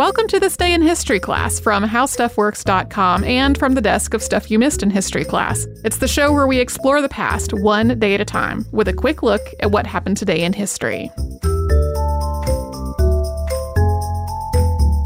Welcome to this day in history class from howstuffworks.com and from the desk of Stuff You Missed in History class. It's the show where we explore the past one day at a time with a quick look at what happened today in history.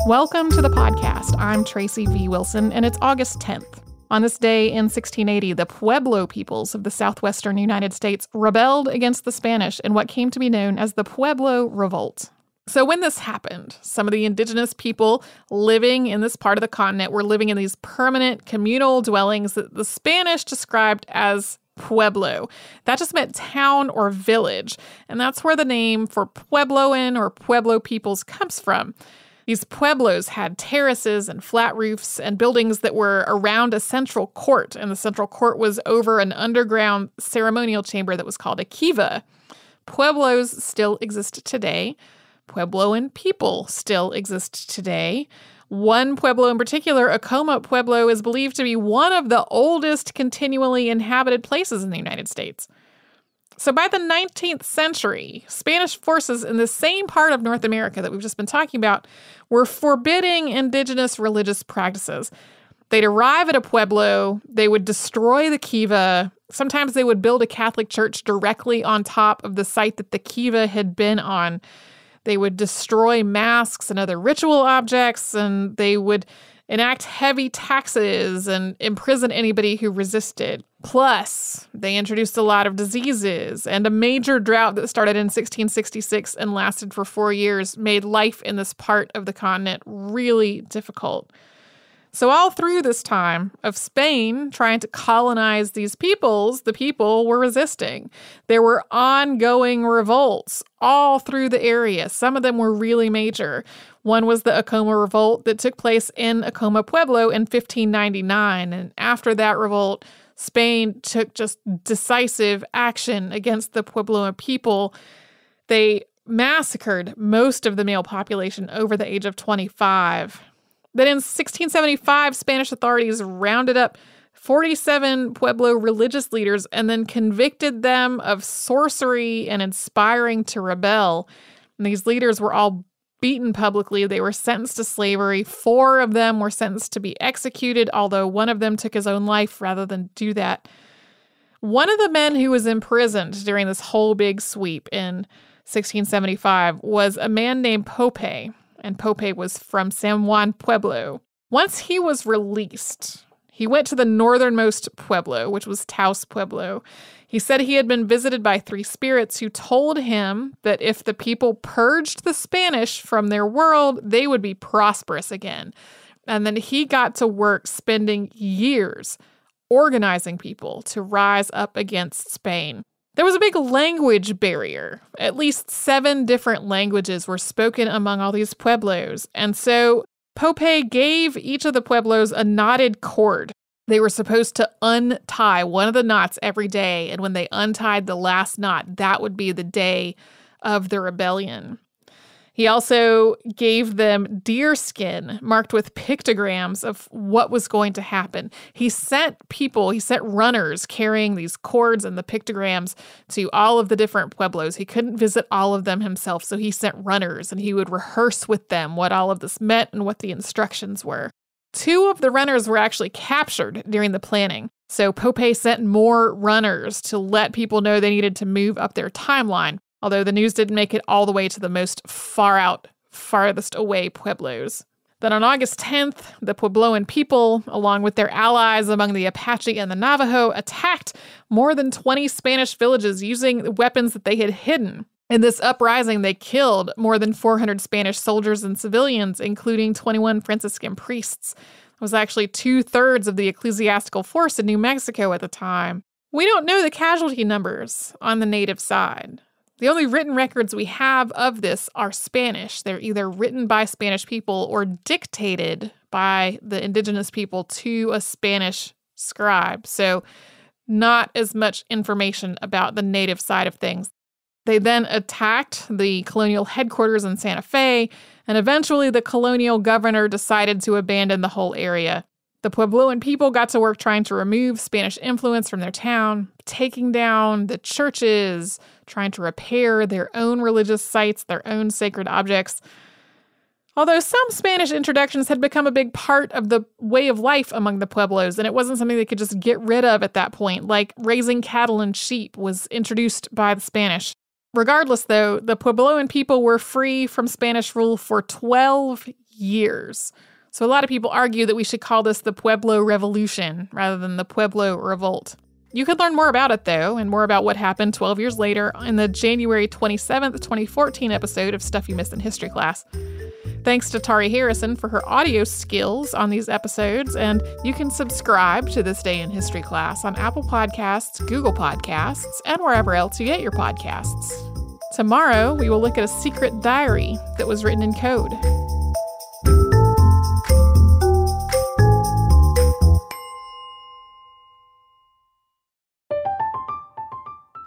Welcome to the podcast. I'm Tracy V. Wilson, and it's August 10th. On this day in 1680, the Pueblo peoples of the southwestern United States rebelled against the Spanish in what came to be known as the Pueblo Revolt. So, when this happened, some of the indigenous people living in this part of the continent were living in these permanent communal dwellings that the Spanish described as pueblo. That just meant town or village, and that's where the name for Puebloan or Pueblo peoples comes from. These pueblos had terraces and flat roofs and buildings that were around a central court, and the central court was over an underground ceremonial chamber that was called a kiva. Pueblos still exist today. Puebloan people still exist today. One Pueblo in particular, Acoma Pueblo, is believed to be one of the oldest continually inhabited places in the United States. So by the 19th century, Spanish forces in the same part of North America that we've just been talking about were forbidding indigenous religious practices. They'd arrive at a pueblo, they would destroy the kiva. Sometimes they would build a Catholic church directly on top of the site that the kiva had been on. They would destroy masks and other ritual objects, and they would enact heavy taxes and imprison anybody who resisted. Plus, they introduced a lot of diseases, and a major drought that started in 1666 and lasted for four years made life in this part of the continent really difficult. So, all through this time of Spain trying to colonize these peoples, the people were resisting. There were ongoing revolts all through the area. Some of them were really major. One was the Acoma Revolt that took place in Acoma Pueblo in 1599. And after that revolt, Spain took just decisive action against the Puebloan people. They massacred most of the male population over the age of 25. Then in 1675, Spanish authorities rounded up 47 Pueblo religious leaders and then convicted them of sorcery and inspiring to rebel. And these leaders were all beaten publicly. They were sentenced to slavery. Four of them were sentenced to be executed, although one of them took his own life rather than do that. One of the men who was imprisoned during this whole big sweep in 1675 was a man named Pope and Pope was from San Juan Pueblo. Once he was released, He went to the northernmost pueblo, which was Taos Pueblo. He said he had been visited by three spirits who told him that if the people purged the Spanish from their world, they would be prosperous again. And then he got to work spending years organizing people to rise up against Spain. There was a big language barrier. At least seven different languages were spoken among all these pueblos. And so Pope gave each of the pueblos a knotted cord. They were supposed to untie one of the knots every day. And when they untied the last knot, that would be the day of the rebellion. He also gave them deer skin marked with pictograms of what was going to happen. He sent people, he sent runners carrying these cords and the pictograms to all of the different pueblos. He couldn't visit all of them himself, so he sent runners and he would rehearse with them what all of this meant and what the instructions were. Two of the runners were actually captured during the planning. So Pope sent more runners to let people know they needed to move up their timeline although the news didn't make it all the way to the most far out, farthest away pueblos. Then on August 10th, the Puebloan people, along with their allies among the Apache and the Navajo, attacked more than 20 Spanish villages using weapons that they had hidden. In this uprising, they killed more than 400 Spanish soldiers and civilians, including 21 Franciscan priests. It was actually two thirds of the ecclesiastical force in New Mexico at the time. We don't know the casualty numbers on the native side. The only written records we have of this are Spanish. They're either written by Spanish people or dictated by the indigenous people to a Spanish scribe. So, not as much information about the native side of things. They then attacked the colonial headquarters in Santa Fe, and eventually the colonial governor decided to abandon the whole area. The Puebloan people got to work trying to remove Spanish influence from their town, taking down the churches, trying to repair their own religious sites, their own sacred objects. Although some Spanish introductions had become a big part of the way of life among the Pueblos, and it wasn't something they could just get rid of at that point, like raising cattle and sheep was introduced by the Spanish. Regardless, though, the Puebloan people were free from Spanish rule for 12 years. So a lot of people argue that we should call this the Pueblo Revolution rather than the Pueblo Revolt. You could learn more about it, though, and more about what happened 12 years later in the January 27th, 2014 episode of Stuff You Missed in History Class. Thanks to Tari Harrison for her audio skills on these episodes, and you can subscribe to This Day in History Class on Apple Podcasts, Google Podcasts, and wherever else you get your podcasts. Tomorrow, we will look at a secret diary that was written in code.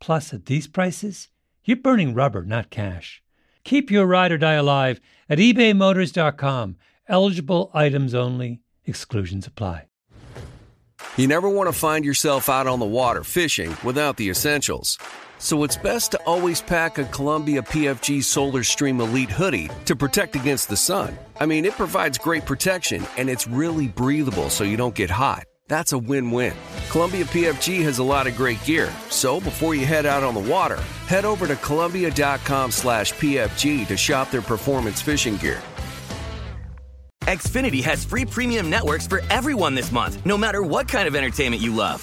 Plus, at these prices, you're burning rubber, not cash. Keep your ride or die alive at ebaymotors.com. Eligible items only, exclusions apply. You never want to find yourself out on the water fishing without the essentials. So it's best to always pack a Columbia PFG Solar Stream Elite hoodie to protect against the sun. I mean, it provides great protection and it's really breathable so you don't get hot. That's a win-win. Columbia PFG has a lot of great gear, so before you head out on the water, head over to Columbia.com slash PFG to shop their performance fishing gear. Xfinity has free premium networks for everyone this month, no matter what kind of entertainment you love